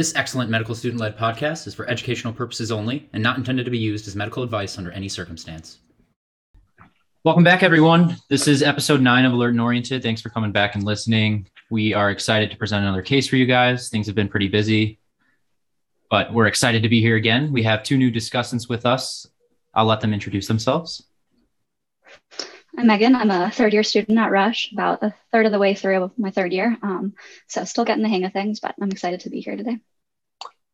This excellent medical student led podcast is for educational purposes only and not intended to be used as medical advice under any circumstance. Welcome back, everyone. This is episode nine of Alert and Oriented. Thanks for coming back and listening. We are excited to present another case for you guys. Things have been pretty busy, but we're excited to be here again. We have two new discussants with us. I'll let them introduce themselves. I'm Megan. I'm a third year student at Rush, about a third of the way through my third year. Um, so still getting the hang of things, but I'm excited to be here today.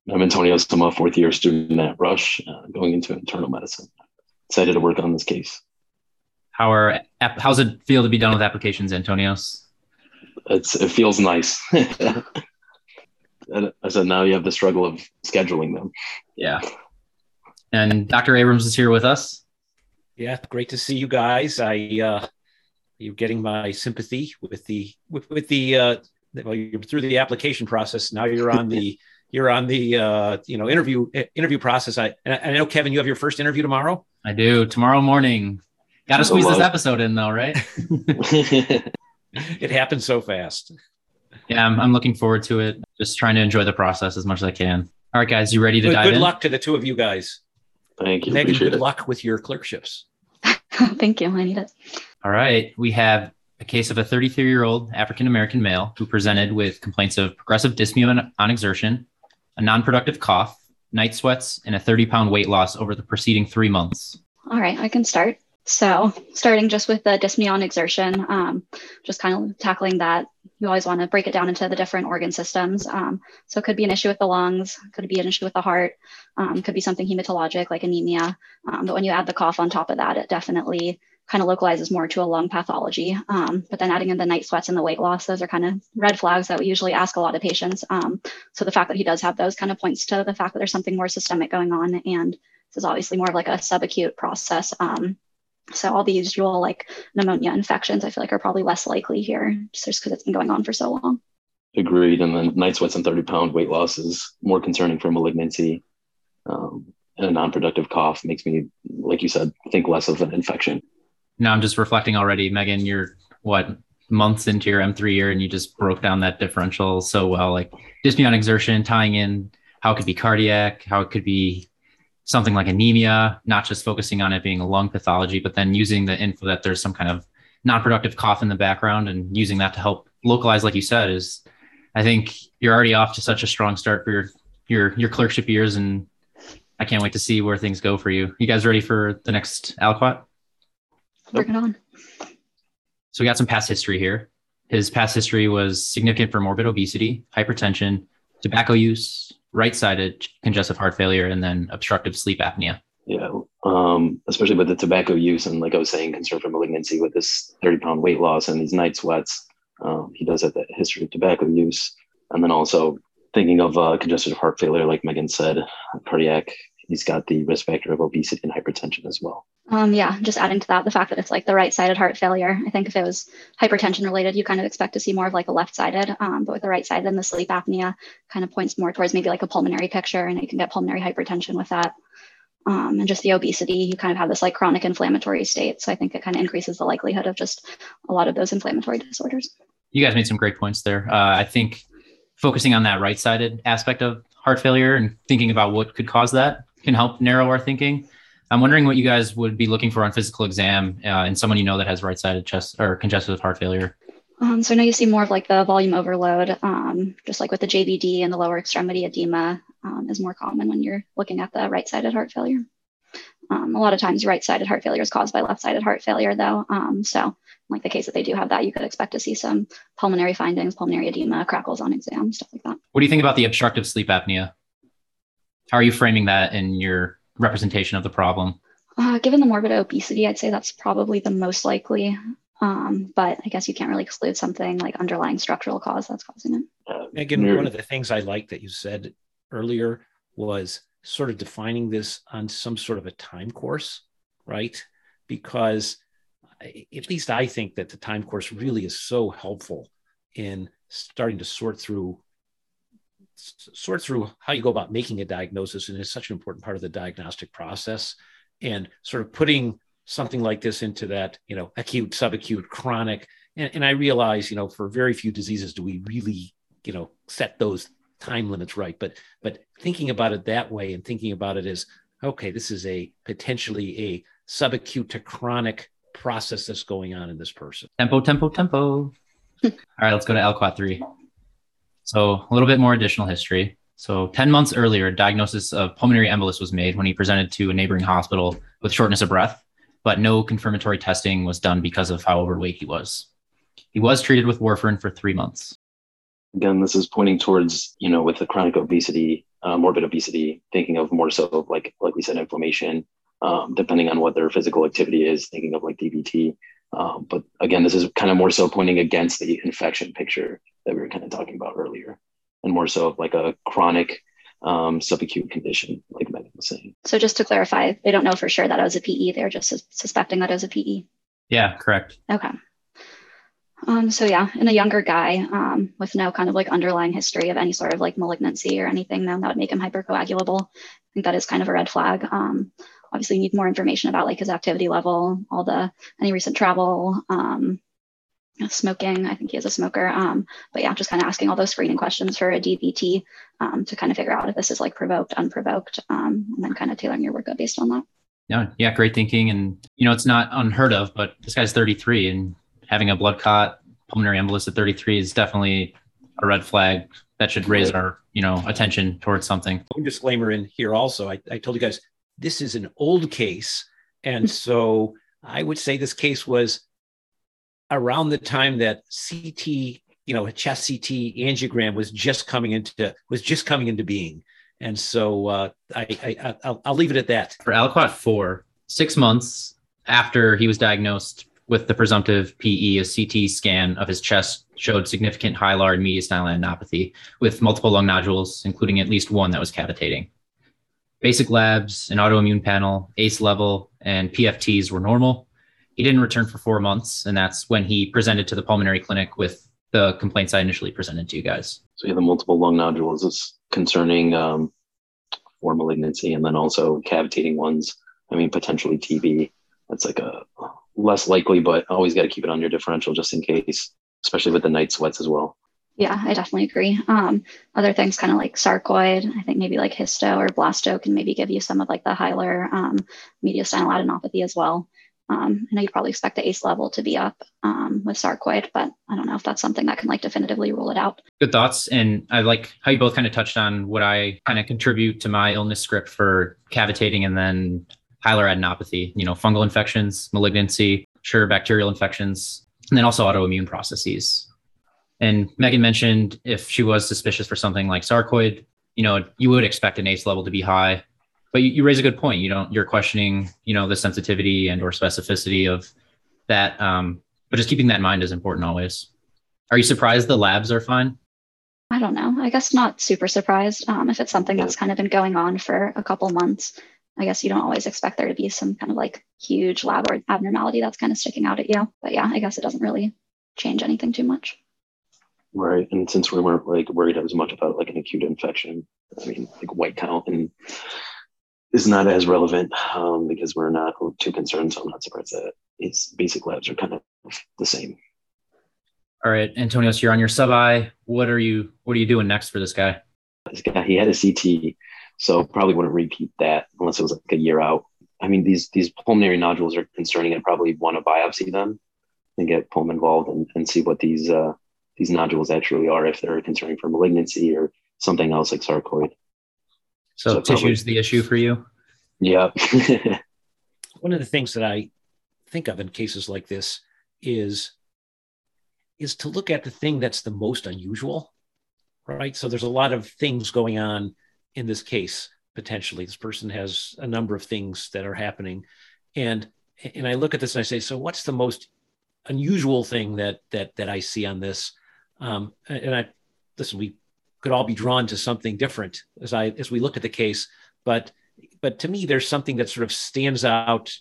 I'm Antonio. I'm a fourth year student at Rush, uh, going into internal medicine. Excited to work on this case. How are how's it feel to be done with applications, Antonios? It's it feels nice. I said now you have the struggle of scheduling them. Yeah. And Dr. Abrams is here with us. Yeah, great to see you guys. I uh, you're getting my sympathy with the with, with the uh, well, you're through the application process. Now you're on the you're on the uh, you know interview interview process. I and I know Kevin, you have your first interview tomorrow. I do tomorrow morning. Got to squeeze this episode in though, right? it happens so fast. Yeah, I'm, I'm looking forward to it. Just trying to enjoy the process as much as I can. All right, guys, you ready to good, dive good in? Good luck to the two of you guys. Thank you. Megan, good it. luck with your clerkships. Thank you. I need it. All right. We have a case of a 33 year old African American male who presented with complaints of progressive dyspnea on exertion, a non productive cough, night sweats, and a 30 pound weight loss over the preceding three months. All right, I can start. So, starting just with the dyspnea on exertion, um, just kind of tackling that. You always want to break it down into the different organ systems. Um, so, it could be an issue with the lungs, could be an issue with the heart, um, could be something hematologic like anemia. Um, but when you add the cough on top of that, it definitely kind of localizes more to a lung pathology. Um, but then adding in the night sweats and the weight loss, those are kind of red flags that we usually ask a lot of patients. Um, so, the fact that he does have those kind of points to the fact that there's something more systemic going on. And this is obviously more of like a subacute process. Um, so all the usual like pneumonia infections, I feel like are probably less likely here, just because it's been going on for so long. Agreed. And then night sweats and 30 pound weight loss is more concerning for malignancy. Um, and a non-productive cough makes me, like you said, think less of an infection. Now I'm just reflecting already, Megan, you're what months into your M3 year and you just broke down that differential so well, like dyspnea on exertion, tying in how it could be cardiac, how it could be something like anemia, not just focusing on it being a lung pathology, but then using the info that there's some kind of non-productive cough in the background and using that to help localize, like you said, is I think you're already off to such a strong start for your your your clerkship years, and I can't wait to see where things go for you. You guys ready for the next aliquot? Bring it on. So we got some past history here. His past history was significant for morbid obesity, hypertension, tobacco use, right-sided congestive heart failure, and then obstructive sleep apnea. Yeah, um, especially with the tobacco use and, like I was saying, concern for malignancy with this 30-pound weight loss and these night sweats. Um, he does have that history of tobacco use, and then also thinking of uh, congestive heart failure, like Megan said, cardiac he's got the risk factor of obesity and hypertension as well. Um, yeah, just adding to that, the fact that it's like the right-sided heart failure. I think if it was hypertension related, you kind of expect to see more of like a left-sided, um, but with the right side, then the sleep apnea kind of points more towards maybe like a pulmonary picture, and you can get pulmonary hypertension with that. Um, and just the obesity, you kind of have this like chronic inflammatory state. So I think it kind of increases the likelihood of just a lot of those inflammatory disorders. You guys made some great points there. Uh, I think focusing on that right-sided aspect of heart failure and thinking about what could cause that can help narrow our thinking. I'm wondering what you guys would be looking for on physical exam uh, in someone you know that has right-sided chest or congestive heart failure. Um, so now you see more of like the volume overload, um, just like with the JVD and the lower extremity edema um, is more common when you're looking at the right-sided heart failure. Um, a lot of times right-sided heart failure is caused by left-sided heart failure though. Um, so like the case that they do have that, you could expect to see some pulmonary findings, pulmonary edema, crackles on exam, stuff like that. What do you think about the obstructive sleep apnea? How are you framing that in your representation of the problem? Uh, given the morbid obesity, I'd say that's probably the most likely. Um, but I guess you can't really exclude something like underlying structural cause that's causing it. Uh, Megan, one of the things I like that you said earlier was sort of defining this on some sort of a time course, right? Because at least I think that the time course really is so helpful in starting to sort through sort through how you go about making a diagnosis and it's such an important part of the diagnostic process and sort of putting something like this into that you know acute subacute chronic and, and i realize you know for very few diseases do we really you know set those time limits right, but but thinking about it that way and thinking about it as okay, this is a potentially a subacute to chronic process that's going on in this person. Tempo, tempo, tempo. All right, let's go to aliquot 3. So, a little bit more additional history. So, 10 months earlier, a diagnosis of pulmonary embolus was made when he presented to a neighboring hospital with shortness of breath, but no confirmatory testing was done because of how overweight he was. He was treated with warfarin for three months. Again, this is pointing towards, you know, with the chronic obesity, uh, morbid obesity, thinking of more so like, like we said, inflammation, um, depending on what their physical activity is, thinking of like DVT. Um, but again, this is kind of more so pointing against the infection picture that we were kind of talking about earlier, and more so of like a chronic um, subacute condition, like Megan was saying. So just to clarify, they don't know for sure that it was a PE. They're just sus- suspecting that it was a PE. Yeah, correct. Okay. Um, so yeah, in a younger guy um, with no kind of like underlying history of any sort of like malignancy or anything, then that would make him hypercoagulable. I think that is kind of a red flag. Um, obviously, you need more information about like his activity level, all the any recent travel, um, smoking. I think he is a smoker. Um, but yeah, just kind of asking all those screening questions for a DVT um, to kind of figure out if this is like provoked, unprovoked, um, and then kind of tailoring your workup based on that. Yeah, yeah, great thinking, and you know it's not unheard of, but this guy's 33 and having a blood clot, pulmonary embolus at 33 is definitely a red flag that should raise our, you know, attention towards something. One disclaimer in here also, I, I told you guys this is an old case. And so I would say this case was around the time that CT, you know, a chest CT angiogram was just coming into was just coming into being. And so uh, I, I I'll, I'll leave it at that. For Aliquot four, six months after he was diagnosed with the presumptive PE, a CT scan of his chest showed significant hilar and mediastinal adenopathy with multiple lung nodules, including at least one that was cavitating. Basic labs, an autoimmune panel, ACE level, and PFTs were normal. He didn't return for four months, and that's when he presented to the pulmonary clinic with the complaints I initially presented to you guys. So, yeah, the multiple lung nodules concerning um, for malignancy, and then also cavitating ones. I mean, potentially TB. That's like a less likely, but always got to keep it on your differential just in case, especially with the night sweats as well. Yeah, I definitely agree. Um, other things kind of like sarcoid, I think maybe like histo or blasto can maybe give you some of like the hilar um, mediastinal adenopathy as well. Um, I know you probably expect the ACE level to be up um, with sarcoid, but I don't know if that's something that can like definitively rule it out. Good thoughts. And I like how you both kind of touched on what I kind of contribute to my illness script for cavitating and then hilar adenopathy, you know, fungal infections, malignancy, sure, bacterial infections, and then also autoimmune processes. And Megan mentioned if she was suspicious for something like sarcoid, you know, you would expect an ACE level to be high. But you, you raise a good point. You don't, you're questioning, you know, the sensitivity and or specificity of that. Um, but just keeping that in mind is important always. Are you surprised the labs are fine? I don't know. I guess not super surprised. Um, if it's something that's kind of been going on for a couple months, I guess you don't always expect there to be some kind of like huge lab or abnormality that's kind of sticking out at you. But yeah, I guess it doesn't really change anything too much. Right. And since we weren't like worried as much about like an acute infection, I mean, like white count and is not as relevant um, because we're not too concerned. So I'm not surprised that its basic labs are kind of the same. All right, Antonio, so you're on your sub-I. What are you what are you doing next for this guy? This guy, he had a CT so probably wouldn't repeat that unless it was like a year out. I mean, these these pulmonary nodules are concerning. I probably want to biopsy them and get Pulm involved and, and see what these uh, these nodules actually are, if they're concerning for malignancy or something else like sarcoid. So, so tissue's probably, the issue for you? Yeah. One of the things that I think of in cases like this is is to look at the thing that's the most unusual, right? So there's a lot of things going on in this case potentially this person has a number of things that are happening and and i look at this and i say so what's the most unusual thing that that that i see on this um, and i listen we could all be drawn to something different as i as we look at the case but but to me there's something that sort of stands out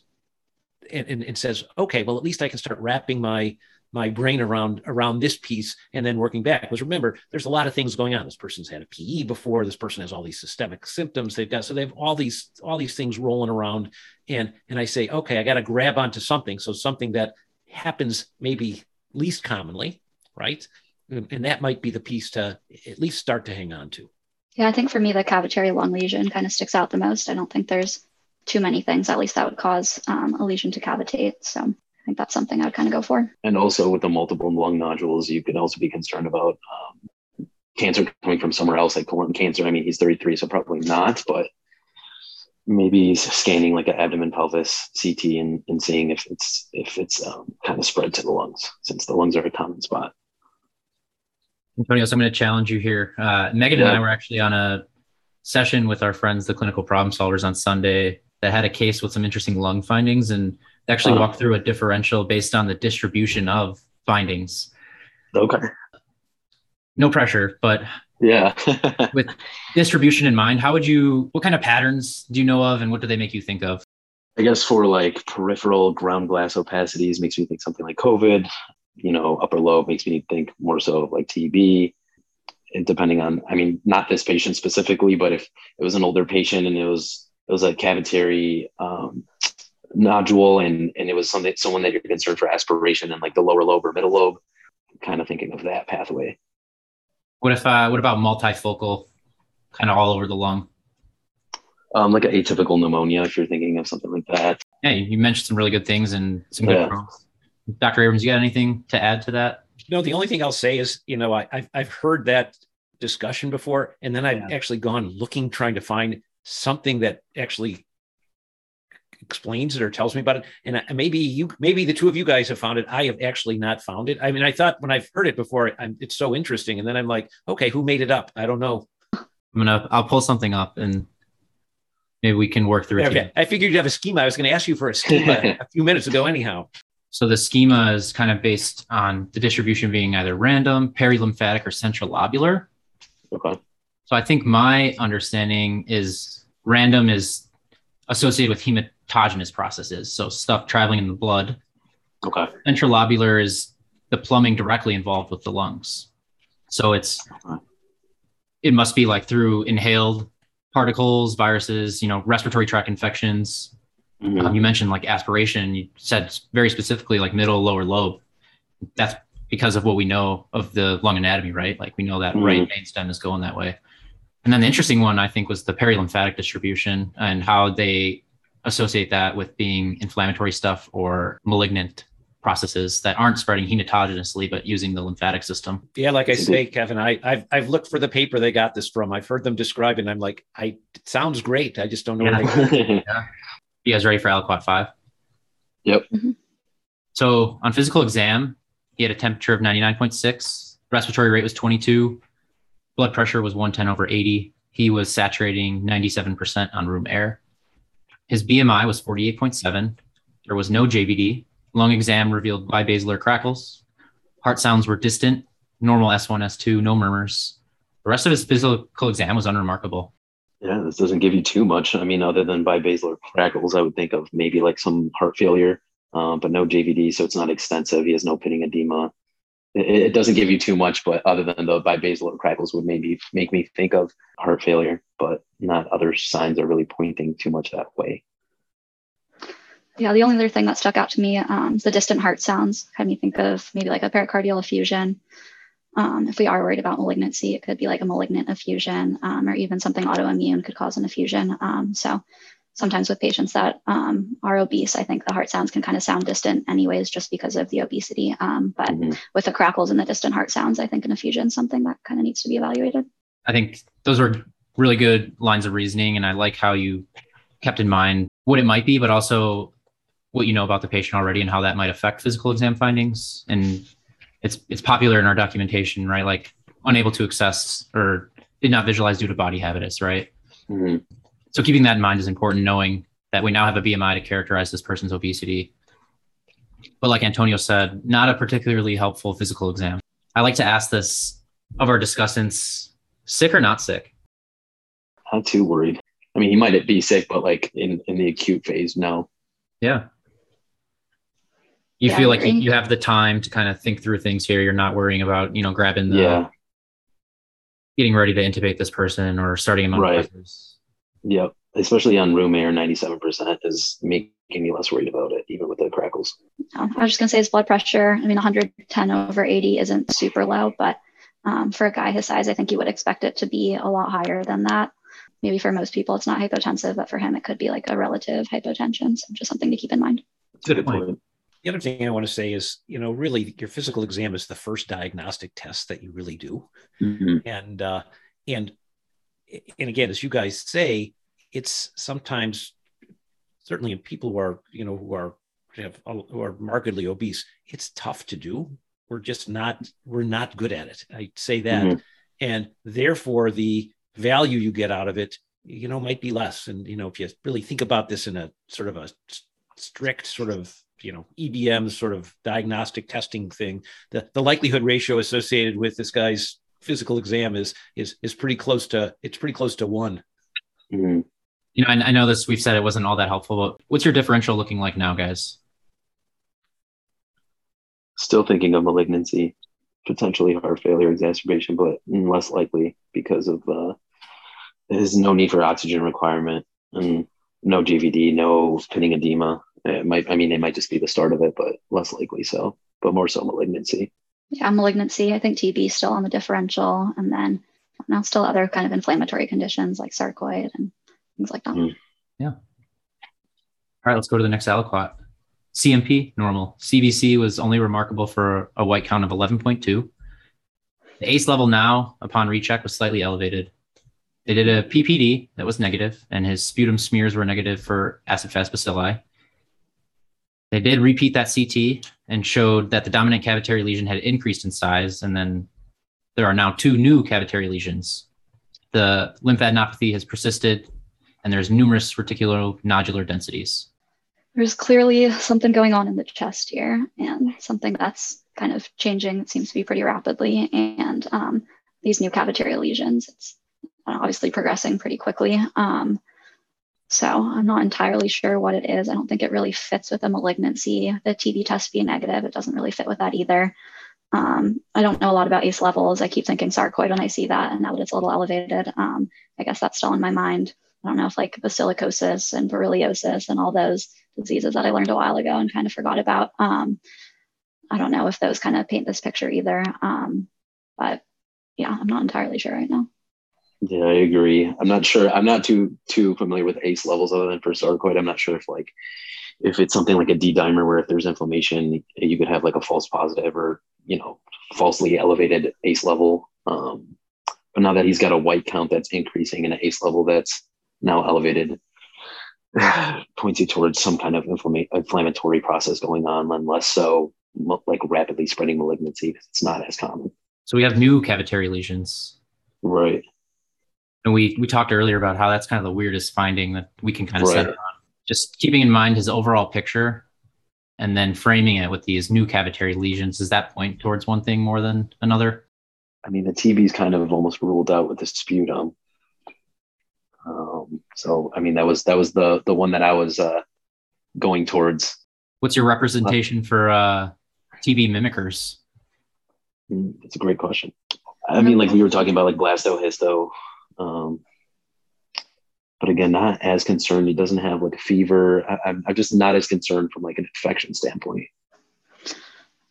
and, and, and says okay well at least i can start wrapping my my brain around around this piece and then working back. Because remember there's a lot of things going on. This person's had a pe before. This person has all these systemic symptoms they've got. So they have all these all these things rolling around. And and i say okay i got to grab onto something. So something that happens maybe least commonly right and that might be the piece to at least start to hang on to Yeah, I think for me, the cavitary lung lesion kind of sticks out the most. I don't think there's too many things, at least that would cause um, a lesion to cavitate. So I think that's something I would kind of go for. And also with the multiple lung nodules, you could also be concerned about um, cancer coming from somewhere else, like colon cancer. I mean, he's 33, so probably not, but maybe he's scanning like an abdomen pelvis CT and, and seeing if it's if it's um, kind of spread to the lungs, since the lungs are a common spot. Antonio, so I'm going to challenge you here. Uh, Megan yeah. and I were actually on a session with our friends, the clinical problem solvers, on Sunday that had a case with some interesting lung findings and actually uh-huh. walked through a differential based on the distribution of findings. Okay. No pressure, but yeah. with distribution in mind, how would you, what kind of patterns do you know of and what do they make you think of? I guess for like peripheral ground glass opacities makes me think something like COVID you know, upper lobe makes me think more so of like TB. And depending on, I mean, not this patient specifically, but if it was an older patient and it was it was a cavitary um, nodule and and it was something someone that you're concerned for aspiration and like the lower lobe or middle lobe, kind of thinking of that pathway. What if uh, what about multifocal, kind of all over the lung? Um, like an atypical pneumonia, if you're thinking of something like that. Yeah, you mentioned some really good things and some good yeah. Dr. Abrams, you got anything to add to that? No, the only thing I'll say is, you know, I, have I've heard that discussion before, and then I've yeah. actually gone looking, trying to find something that actually explains it or tells me about it. And maybe you, maybe the two of you guys have found it. I have actually not found it. I mean, I thought when I've heard it before, I'm, it's so interesting, and then I'm like, okay, who made it up? I don't know. I'm gonna, I'll pull something up and maybe we can work through it. Okay. I figured you'd have a schema. I was going to ask you for a schema a few minutes ago, anyhow. So the schema is kind of based on the distribution being either random, perilymphatic, or centrilobular. Okay. So I think my understanding is random is associated with hematogenous processes, so stuff traveling in the blood. Okay. Centrilobular is the plumbing directly involved with the lungs. So it's okay. it must be like through inhaled particles, viruses, you know, respiratory tract infections, Mm-hmm. Um, you mentioned like aspiration. You said very specifically like middle lower lobe. That's because of what we know of the lung anatomy, right? Like we know that mm-hmm. right main stem is going that way. And then the interesting one I think was the perilymphatic distribution and how they associate that with being inflammatory stuff or malignant processes that aren't spreading hematogenously but using the lymphatic system. Yeah, like I say, Kevin, I, have I've looked for the paper they got this from. I've heard them describe it, and I'm like, I it sounds great. I just don't know. Yeah. yeah. You guys ready for aliquot five? Yep. Mm-hmm. So on physical exam, he had a temperature of 99.6, respiratory rate was 22, blood pressure was 110 over 80. He was saturating 97% on room air. His BMI was 48.7. There was no JVD. Lung exam revealed bibasilar crackles. Heart sounds were distant, normal S1, S2, no murmurs. The rest of his physical exam was unremarkable. Yeah, this doesn't give you too much. I mean, other than by bibasilar crackles, I would think of maybe like some heart failure, uh, but no JVD, so it's not extensive. He has no pitting edema. It, it, doesn't give you too much, but other than the by bibasilar crackles would maybe make me think of heart failure, but not other signs are really pointing too much that way. Yeah, the only other thing that stuck out to me um, the distant heart sounds. Had me think of maybe like a pericardial effusion. Um, if we are worried about malignancy, it could be like a malignant effusion um, or even something autoimmune could cause an effusion. Um, so sometimes with patients that um, are obese, I think the heart sounds can kind of sound distant anyways, just because of the obesity. Um, but mm-hmm. with the crackles and the distant heart sounds, I think an effusion is something that kind of needs to be evaluated. I think those are really good lines of reasoning. And I like how you kept in mind what it might be, but also what you know about the patient already and how that might affect physical exam findings and it's it's popular in our documentation, right? Like unable to access or did not visualize due to body habitus, right? Mm-hmm. So keeping that in mind is important, knowing that we now have a BMI to characterize this person's obesity. But like Antonio said, not a particularly helpful physical exam. I like to ask this of our discussants, sick or not sick? Not too worried. I mean, he might be sick, but like in, in the acute phase, no. Yeah you yeah, feel like you have the time to kind of think through things here. You're not worrying about, you know, grabbing the, yeah. getting ready to intubate this person or starting him on right. Yep. Especially on room air, 97% is making me less worried about it, even with the crackles. I was just going to say his blood pressure. I mean, 110 over 80 isn't super low, but Um, for a guy his size, I think you would expect it to be a lot higher than that. Maybe for most people, it's not hypotensive, but for him, it could be like a relative hypotension. So just something to keep in mind. Good point. The other thing I want to say is, you know, really your physical exam is the first diagnostic test that you really do. Mhm. And, uh, and, and again, as you guys say, it's sometimes certainly in people who are, you know, who are, have, who are markedly obese, it's tough to do. We're just not, we're not good at it. I say that. Mhm. And therefore the value you get out of it, you know, might be less. And, you know, if you really think about this in a sort of a strict sort of you know EBM sort of diagnostic testing thing, the, the likelihood ratio associated with this guy's physical exam is is is pretty close to it's pretty close to one. Mhm. You know, I, I know this. We've said it wasn't all that helpful, but what's your differential looking like now, guys? Still thinking of malignancy, potentially heart failure exacerbation, but less likely because of uh, there's no need for oxygen requirement and no JVD, no pitting edema. It might, I mean, it might just be the start of it, but less likely so, but more so malignancy. Yeah, malignancy. I think TB is still on the differential, and then now still other kind of inflammatory conditions like sarcoid and things like that. Mm. All right, let's go to the next aliquot. CMP, normal. CBC was only remarkable for a white count of 11.2. The ACE level now, upon recheck, was slightly elevated. They did a PPD that was negative, and his sputum smears were negative for acid fast bacilli. They did repeat that CT and showed that the dominant cavitary lesion had increased in size, and then there are now two new cavitary lesions. The lymphadenopathy has persisted, and there's numerous reticulonodular densities. There's clearly something going on in the chest here, and something that's kind of changing. It seems to be pretty rapidly, and um, these new cavitary lesions, it's obviously progressing pretty quickly. Um, so I'm not entirely sure what it is. I don't think it really fits with a malignancy. The TB test being negative, it doesn't really fit with that either. Um, I don't know a lot about ACE levels. I keep thinking sarcoid when I see that, and now that it's a little elevated, um, I guess that's still in my mind. I don't know if like basilicosis and berylliosis and all those diseases that I learned a while ago and kind of forgot about. Um, I don't know if those kind of paint this picture either. Um, but yeah, I'm not entirely sure right now. Yeah, I agree. I'm not sure. I'm not too too familiar with ACE levels other than for sarcoid. I'm not sure if like if it's something like a D dimer where if there's inflammation, you could have like a false positive or you know falsely elevated ACE level. Um, but now that he's got a white count that's increasing and an ACE level that's now elevated, points you towards some kind of inflama- inflammatory process going on, and less so like rapidly spreading malignancy because it's not as common. So we have new cavitary lesions. Right. And we we talked earlier about how that's kind of the weirdest finding that we can kind of set Right. it on. Just keeping in mind his overall picture and then framing it with these new cavitary lesions. Does that point towards one thing more than another? I mean, the TB's kind of almost ruled out with the sputum. Um, so, I mean, that was that was the the one that I was uh, going towards. What's your representation for uh, TB mimickers? Mm, That's a great question. I mean, like we were talking about, like blasto, histo. Um, but again, not as concerned. He doesn't have like a fever. I, I'm, I'm just not as concerned from like an infection standpoint.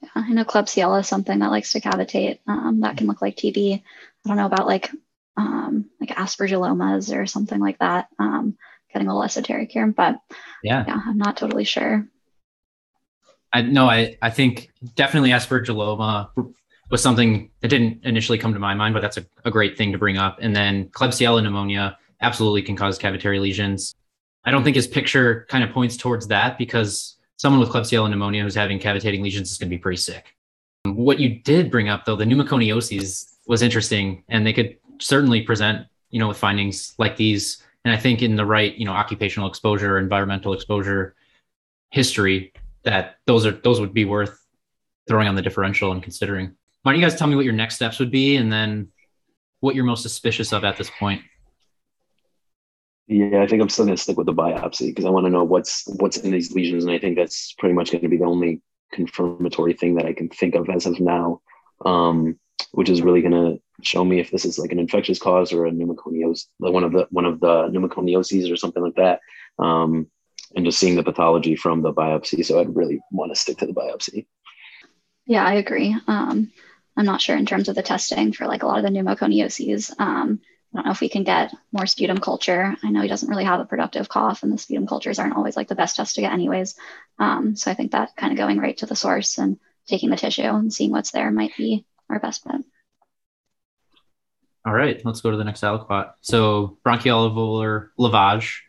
Yeah, I know Klebsiella is something that likes to cavitate. Um, that can look like TB. I don't know about like um, like aspergillomas or something like that. Um, getting a little esoteric here, but Yeah. yeah, I'm not totally sure. I no, I I think definitely aspergilloma was something that didn't initially come to my mind, but that's a, a great thing to bring up. And then Klebsiella pneumonia absolutely can cause cavitary lesions. I don't think his picture kind of points towards that because someone with Klebsiella pneumonia who's having cavitating lesions is going to be pretty sick. What you did bring up though, the pneumoconioses was interesting, and they could certainly present, you know, with findings like these. And I think in the right, you know, occupational exposure, environmental exposure history, that those are those would be worth throwing on the differential and considering. Why don't you guys tell me what your next steps would be, and then what you're most suspicious of at this point? Yeah, I think I'm still going to stick with the biopsy because I want to know what's what's in these lesions, and I think that's pretty much going to be the only confirmatory thing that I can think of as of now, um, which is really going to show me if this is like an infectious cause or a pneumoconios, like one of the one of the pneumoconioses or something like that, um, and just seeing the pathology from the biopsy. So I'd really want to stick to the biopsy. Yeah, I agree. Um, I'm not sure in terms of the testing for like a lot of the pneumoconioses. Um, I don't know if we can get more sputum culture. I know he doesn't really have a productive cough, and the sputum cultures aren't always like the best test to get, anyways. Um, so I think that kind of going right to the source and taking the tissue and seeing what's there might be our best bet. All right, let's go to the next aliquot. So bronchoalveolar lavage,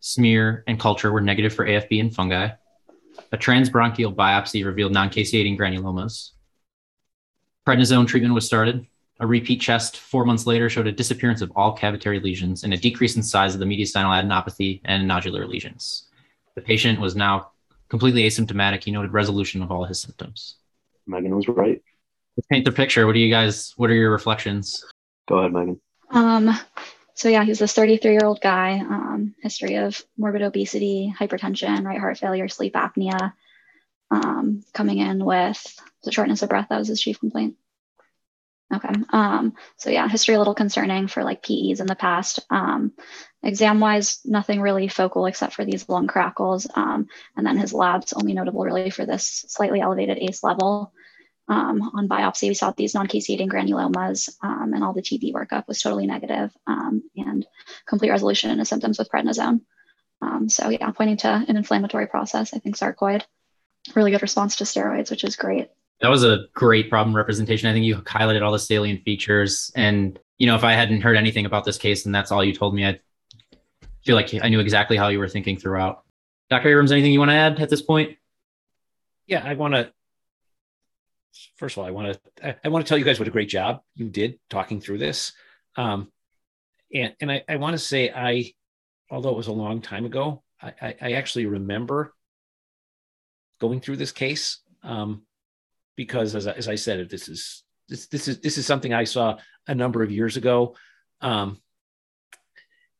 smear, and culture were negative for AFB and fungi. A transbronchial biopsy revealed non-caseating granulomas. Prednisone treatment was started. A repeat chest four months later showed a disappearance of all cavitary lesions and a decrease in size of the mediastinal adenopathy and nodular lesions. The patient was now completely asymptomatic. He noted resolution of all his symptoms. Megan was right. Let's paint the picture. What do you guys, what are your reflections? Go ahead, Megan. Um, so yeah, he's this 33 year old guy, um, history of morbid obesity, hypertension, right heart failure, sleep apnea, um, coming in with the shortness of breath. That was his chief complaint. Okay. Um, so yeah, history a little concerning for like PEs in the past. Um, exam wise, nothing really focal except for these lung crackles. Um, and then his labs only notable really for this slightly elevated ACE level. Um, on biopsy, we saw these non-caseating granulomas um, and all the TB workup was totally negative, um, and complete resolution of symptoms with prednisone. Um, so yeah, pointing to an inflammatory process, I think sarcoid, really good response to steroids, which is great. That was a great problem representation. I think you highlighted all the salient features. And, you know, if I hadn't heard anything about this case and that's all you told me, I feel like I knew exactly how you were thinking throughout. Dr. Abrams, anything you want to add at this point? Yeah, I want to first of all, I want to I, want to tell you guys what a great job you did talking through this. Um, and and I, I want to say I, although it was a long time ago, I, I actually remember going through this case um, because as I, as I said, this is this this is this is something I saw a number of years ago, um,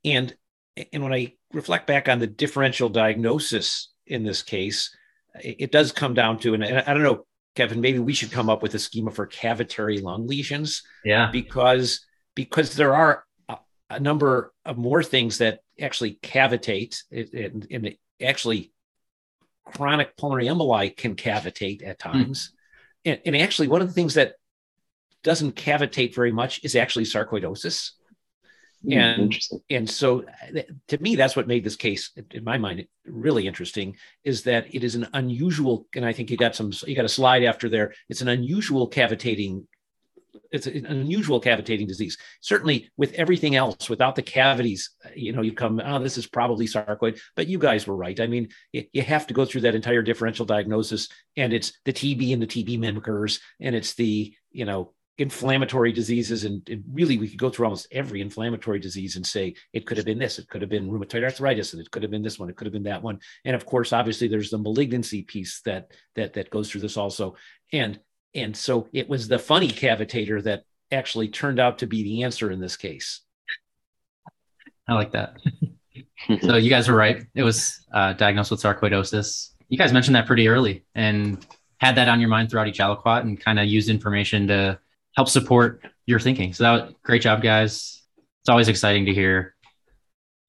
and and when I reflect back on the differential diagnosis in this case, it, it does come down to, and I, I don't know, Kevin, maybe we should come up with a schema for cavitary lung lesions. Yeah. Because because there are a, a number of more things that actually cavitate and, and actually chronic pulmonary emboli can cavitate at hmm. times. Mm. And, and actually one of the things that doesn't cavitate very much is actually sarcoidosis. Hmm, and and so to me that's what made this case in my mind really interesting is that it is an unusual and i think you got some you got a slide after there it's an unusual cavitating it's an unusual cavitating disease. Certainly with everything else without the cavities you know you come oh this is probably sarcoid but you guys were right. I mean you have to go through that entire differential diagnosis and it's the tb and the tb mimickers and it's the you know inflammatory diseases and, really we could go through almost every inflammatory disease and say it could have been this it could have been rheumatoid arthritis and it could have been this one it could have been that one. And of course obviously there's the malignancy piece that that that goes through this also. And and so it was the funny cavitator that actually turned out to be the answer in this case i like that so you guys were right it was uh, diagnosed with sarcoidosis you guys mentioned that pretty early and had that on your mind throughout each aliquot and kind of used information to help support your thinking. So that was great job, guys. It's always exciting to hear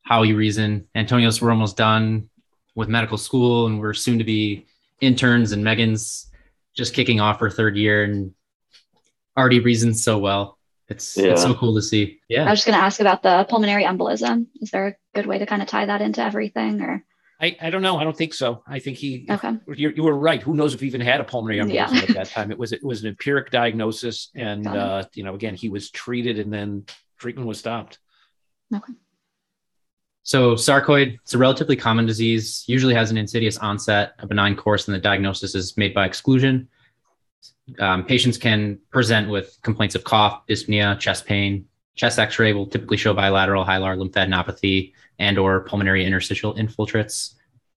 how you reason. Antonios, we're almost done with medical school and we're soon to be interns and Megan's just kicking off her third year and already reasons so well. It's, yeah. it's so cool to see. Yeah. I was just going to ask about the pulmonary embolism. Is there a good way to kind of tie that into everything or? I, I don't know. I don't think so. I think he. Okay. You were right. Who knows if he even had a pulmonary embolism yeah. at that time? It was it was an empiric diagnosis, and uh, you know, again, he was treated, and then treatment was stopped. Okay. So sarcoid, it's a relatively common disease. Usually has an insidious onset, a benign course, and the diagnosis is made by exclusion. Um, patients can present with complaints of cough, dyspnea, chest pain. Chest X-ray will typically show bilateral hilar lymphadenopathy, and or pulmonary interstitial infiltrates.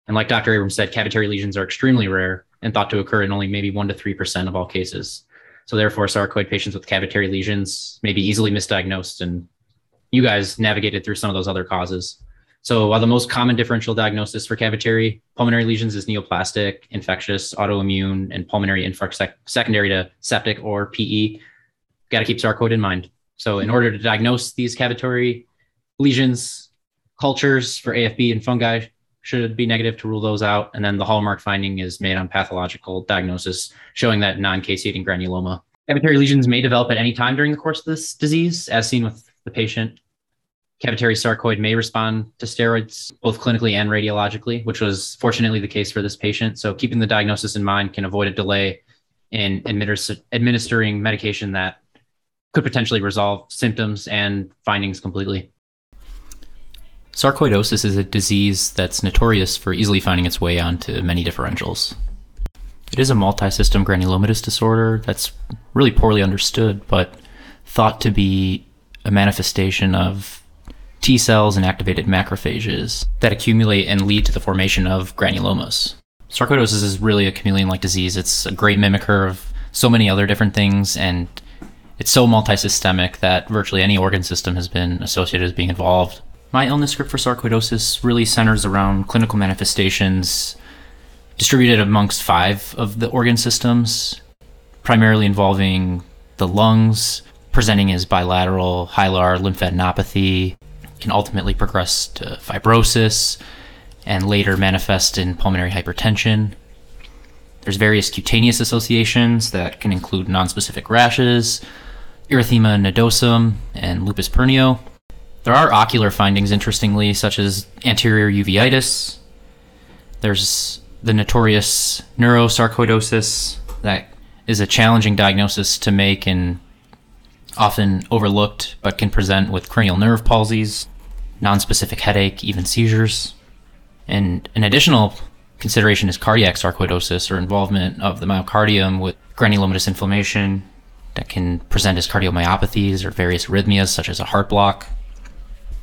And like Dr. Abrams said, cavitary lesions are extremely rare and thought to occur in only maybe 1% to 3% of all cases. So therefore, sarcoid patients with cavitary lesions may be easily misdiagnosed. And you guys navigated through some of those other causes. So while the most common differential diagnosis for cavitary pulmonary lesions is neoplastic, infectious, autoimmune, and pulmonary infarct sec- secondary to septic or PE, got to keep sarcoid in mind. So in order to diagnose these cavitary lesions, cultures for AFB and fungi should be negative to rule those out. And then the hallmark finding is made on pathological diagnosis, showing that non-caseating granuloma Cavitary lesions may develop at any time during the course of this disease, as seen with the patient. Cavitary sarcoid may respond to steroids both clinically and radiologically, which was fortunately the case for this patient. So, keeping the diagnosis in mind can avoid a delay in administering medication that could potentially resolve symptoms and findings completely. Sarcoidosis is a disease that's notorious for easily finding its way onto many differentials. It is a multi-system granulomatous disorder that's really poorly understood, but thought to be a manifestation of T cells and activated macrophages that accumulate and lead to the formation of granulomas. Sarcoidosis is really a chameleon-like disease. It's a great mimicker of so many other different things, and it's so multisystemic that virtually any organ system has been associated as being involved. My illness script for sarcoidosis really centers around clinical manifestations distributed amongst five of the organ systems, primarily involving the lungs, presenting as bilateral hilar lymphadenopathy, can ultimately progress to fibrosis, and later manifest in pulmonary hypertension. There's various cutaneous associations that can include nonspecific rashes, erythema nodosum, and lupus pernio. There are ocular findings, interestingly, such as anterior uveitis. There's the notorious neurosarcoidosis that is a challenging diagnosis to make and often overlooked, but can present with cranial nerve palsies, nonspecific headache, even seizures. And an additional consideration is cardiac sarcoidosis or involvement of the myocardium with granulomatous inflammation that can present as cardiomyopathies or various arrhythmias such as a heart block.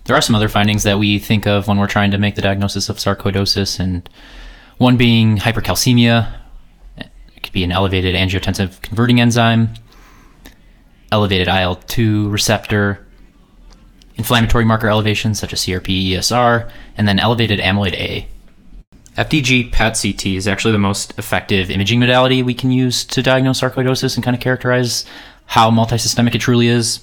There are some other findings that we think of when we're trying to make the diagnosis of sarcoidosis, and one being hypercalcemia. It could be an elevated angiotensin converting enzyme, elevated IL 2 receptor, inflammatory marker elevations such as CRP, ESR, and then elevated amyloid A. FDG PET CT is actually the most effective imaging modality we can use to diagnose sarcoidosis and kind of characterize how multisystemic it truly is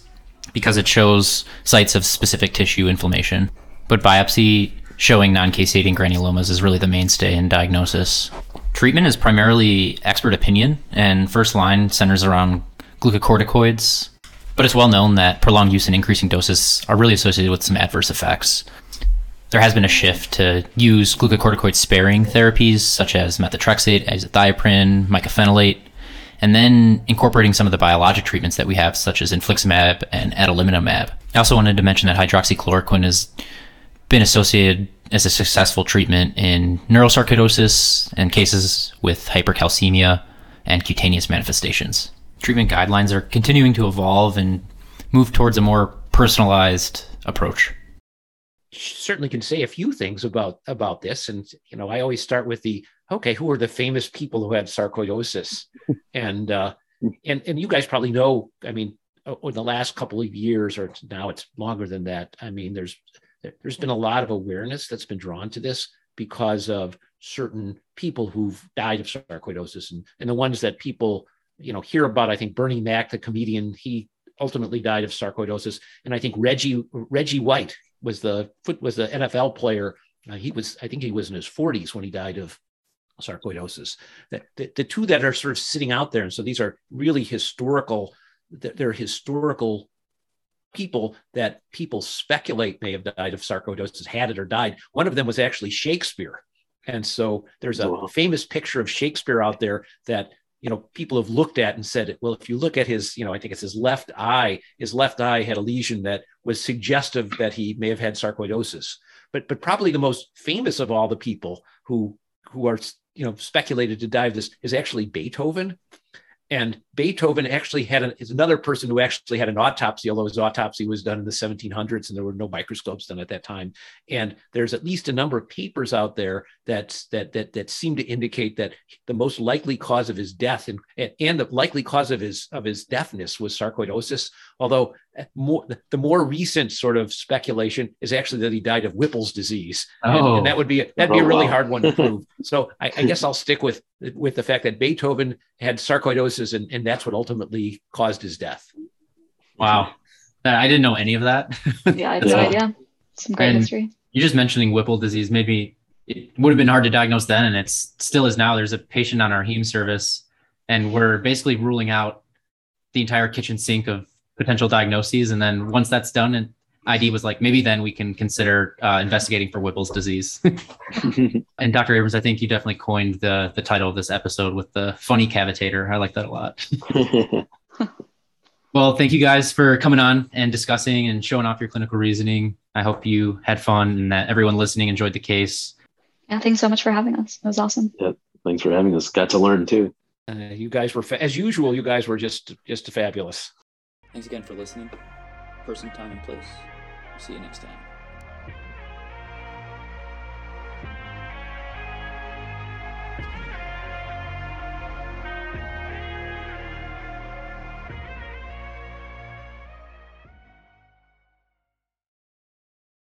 because it shows sites of specific tissue inflammation. But biopsy showing non caseating granulomas is really the mainstay in diagnosis. Treatment is primarily expert opinion, and first line centers around glucocorticoids, but it's well known that prolonged use and increasing doses are really associated with some adverse effects. There has been a shift to use glucocorticoid sparing therapies such as methotrexate, azathioprine, mycophenolate, and then incorporating some of the biologic treatments that we have, such as infliximab and adalimumab. I also wanted to mention that hydroxychloroquine has been associated as a successful treatment in neurosarcoidosis and cases with hypercalcemia and cutaneous manifestations. Treatment guidelines are continuing to evolve and move towards a more personalized approach. Certainly can say a few things about about this. And you know i always start with the okay who are the famous people who had sarcoidosis? And uh and and you guys probably know i mean over the last couple of years or now it's longer than that. I mean there's there's been a lot of awareness that's been drawn to this because of certain people who've died of sarcoidosis and, and the ones that people you know hear about i think bernie mac the comedian he ultimately died of sarcoidosis and i think reggie reggie white was the foot was the NFL player. Uh, he was, I think, he was in his 40s when he died of sarcoidosis. The, the, the, two that are sort of sitting out there, and so these are really historical. They're historical people that people speculate may have died of sarcoidosis, had it or died. One of them was actually Shakespeare, and so there's a wow. famous picture of Shakespeare out there that you know people have looked at and said well if you look at his you know i think it's his left eye his left eye had a lesion that was suggestive that he may have had sarcoidosis. But but probably the most famous of all the people who who are you know speculated to die of this is actually beethoven. And Beethoven actually had an, is another person who actually had an autopsy, although his autopsy was done in the 1700s and there were no microscopes done at that time. And there's at least a number of papers out there that that that that seem to indicate that the most likely cause of his death and and the likely cause of his of his deafness was sarcoidosis. Although eh, more, the more recent sort of speculation is actually that he died of Whipple's disease, oh. and, and that would be a, that'd be a oh, really hard one to prove. So I, I guess I'll stick with with the fact that Beethoven had sarcoidosis, and, and that's what ultimately caused his death. Wow, uh, I didn't know any of that. yeah, I had no idea. Some great and history. You just mentioning Whipple disease maybe. It would have been hard to diagnose then, and it's still is now. There's a patient on our heme service, and we're basically ruling out the entire kitchen sink of potential diagnoses. And then once that's done, and ID was like, maybe then we can consider uh, investigating for Whipple's disease. and Dr. Abrams, I think you definitely coined the the title of this episode with the funny cavitator. I like that a lot. well, thank you guys for coming on and discussing and showing off your clinical reasoning. I hope you had fun and that everyone listening enjoyed the case. Yeah, thanks so much for having us. It was awesome. Yep. Thanks for having us. Got to learn too. Uh, you guys were, fa- as usual, you guys were just just fabulous. Thanks again for listening. Person, time, and place. See you next time.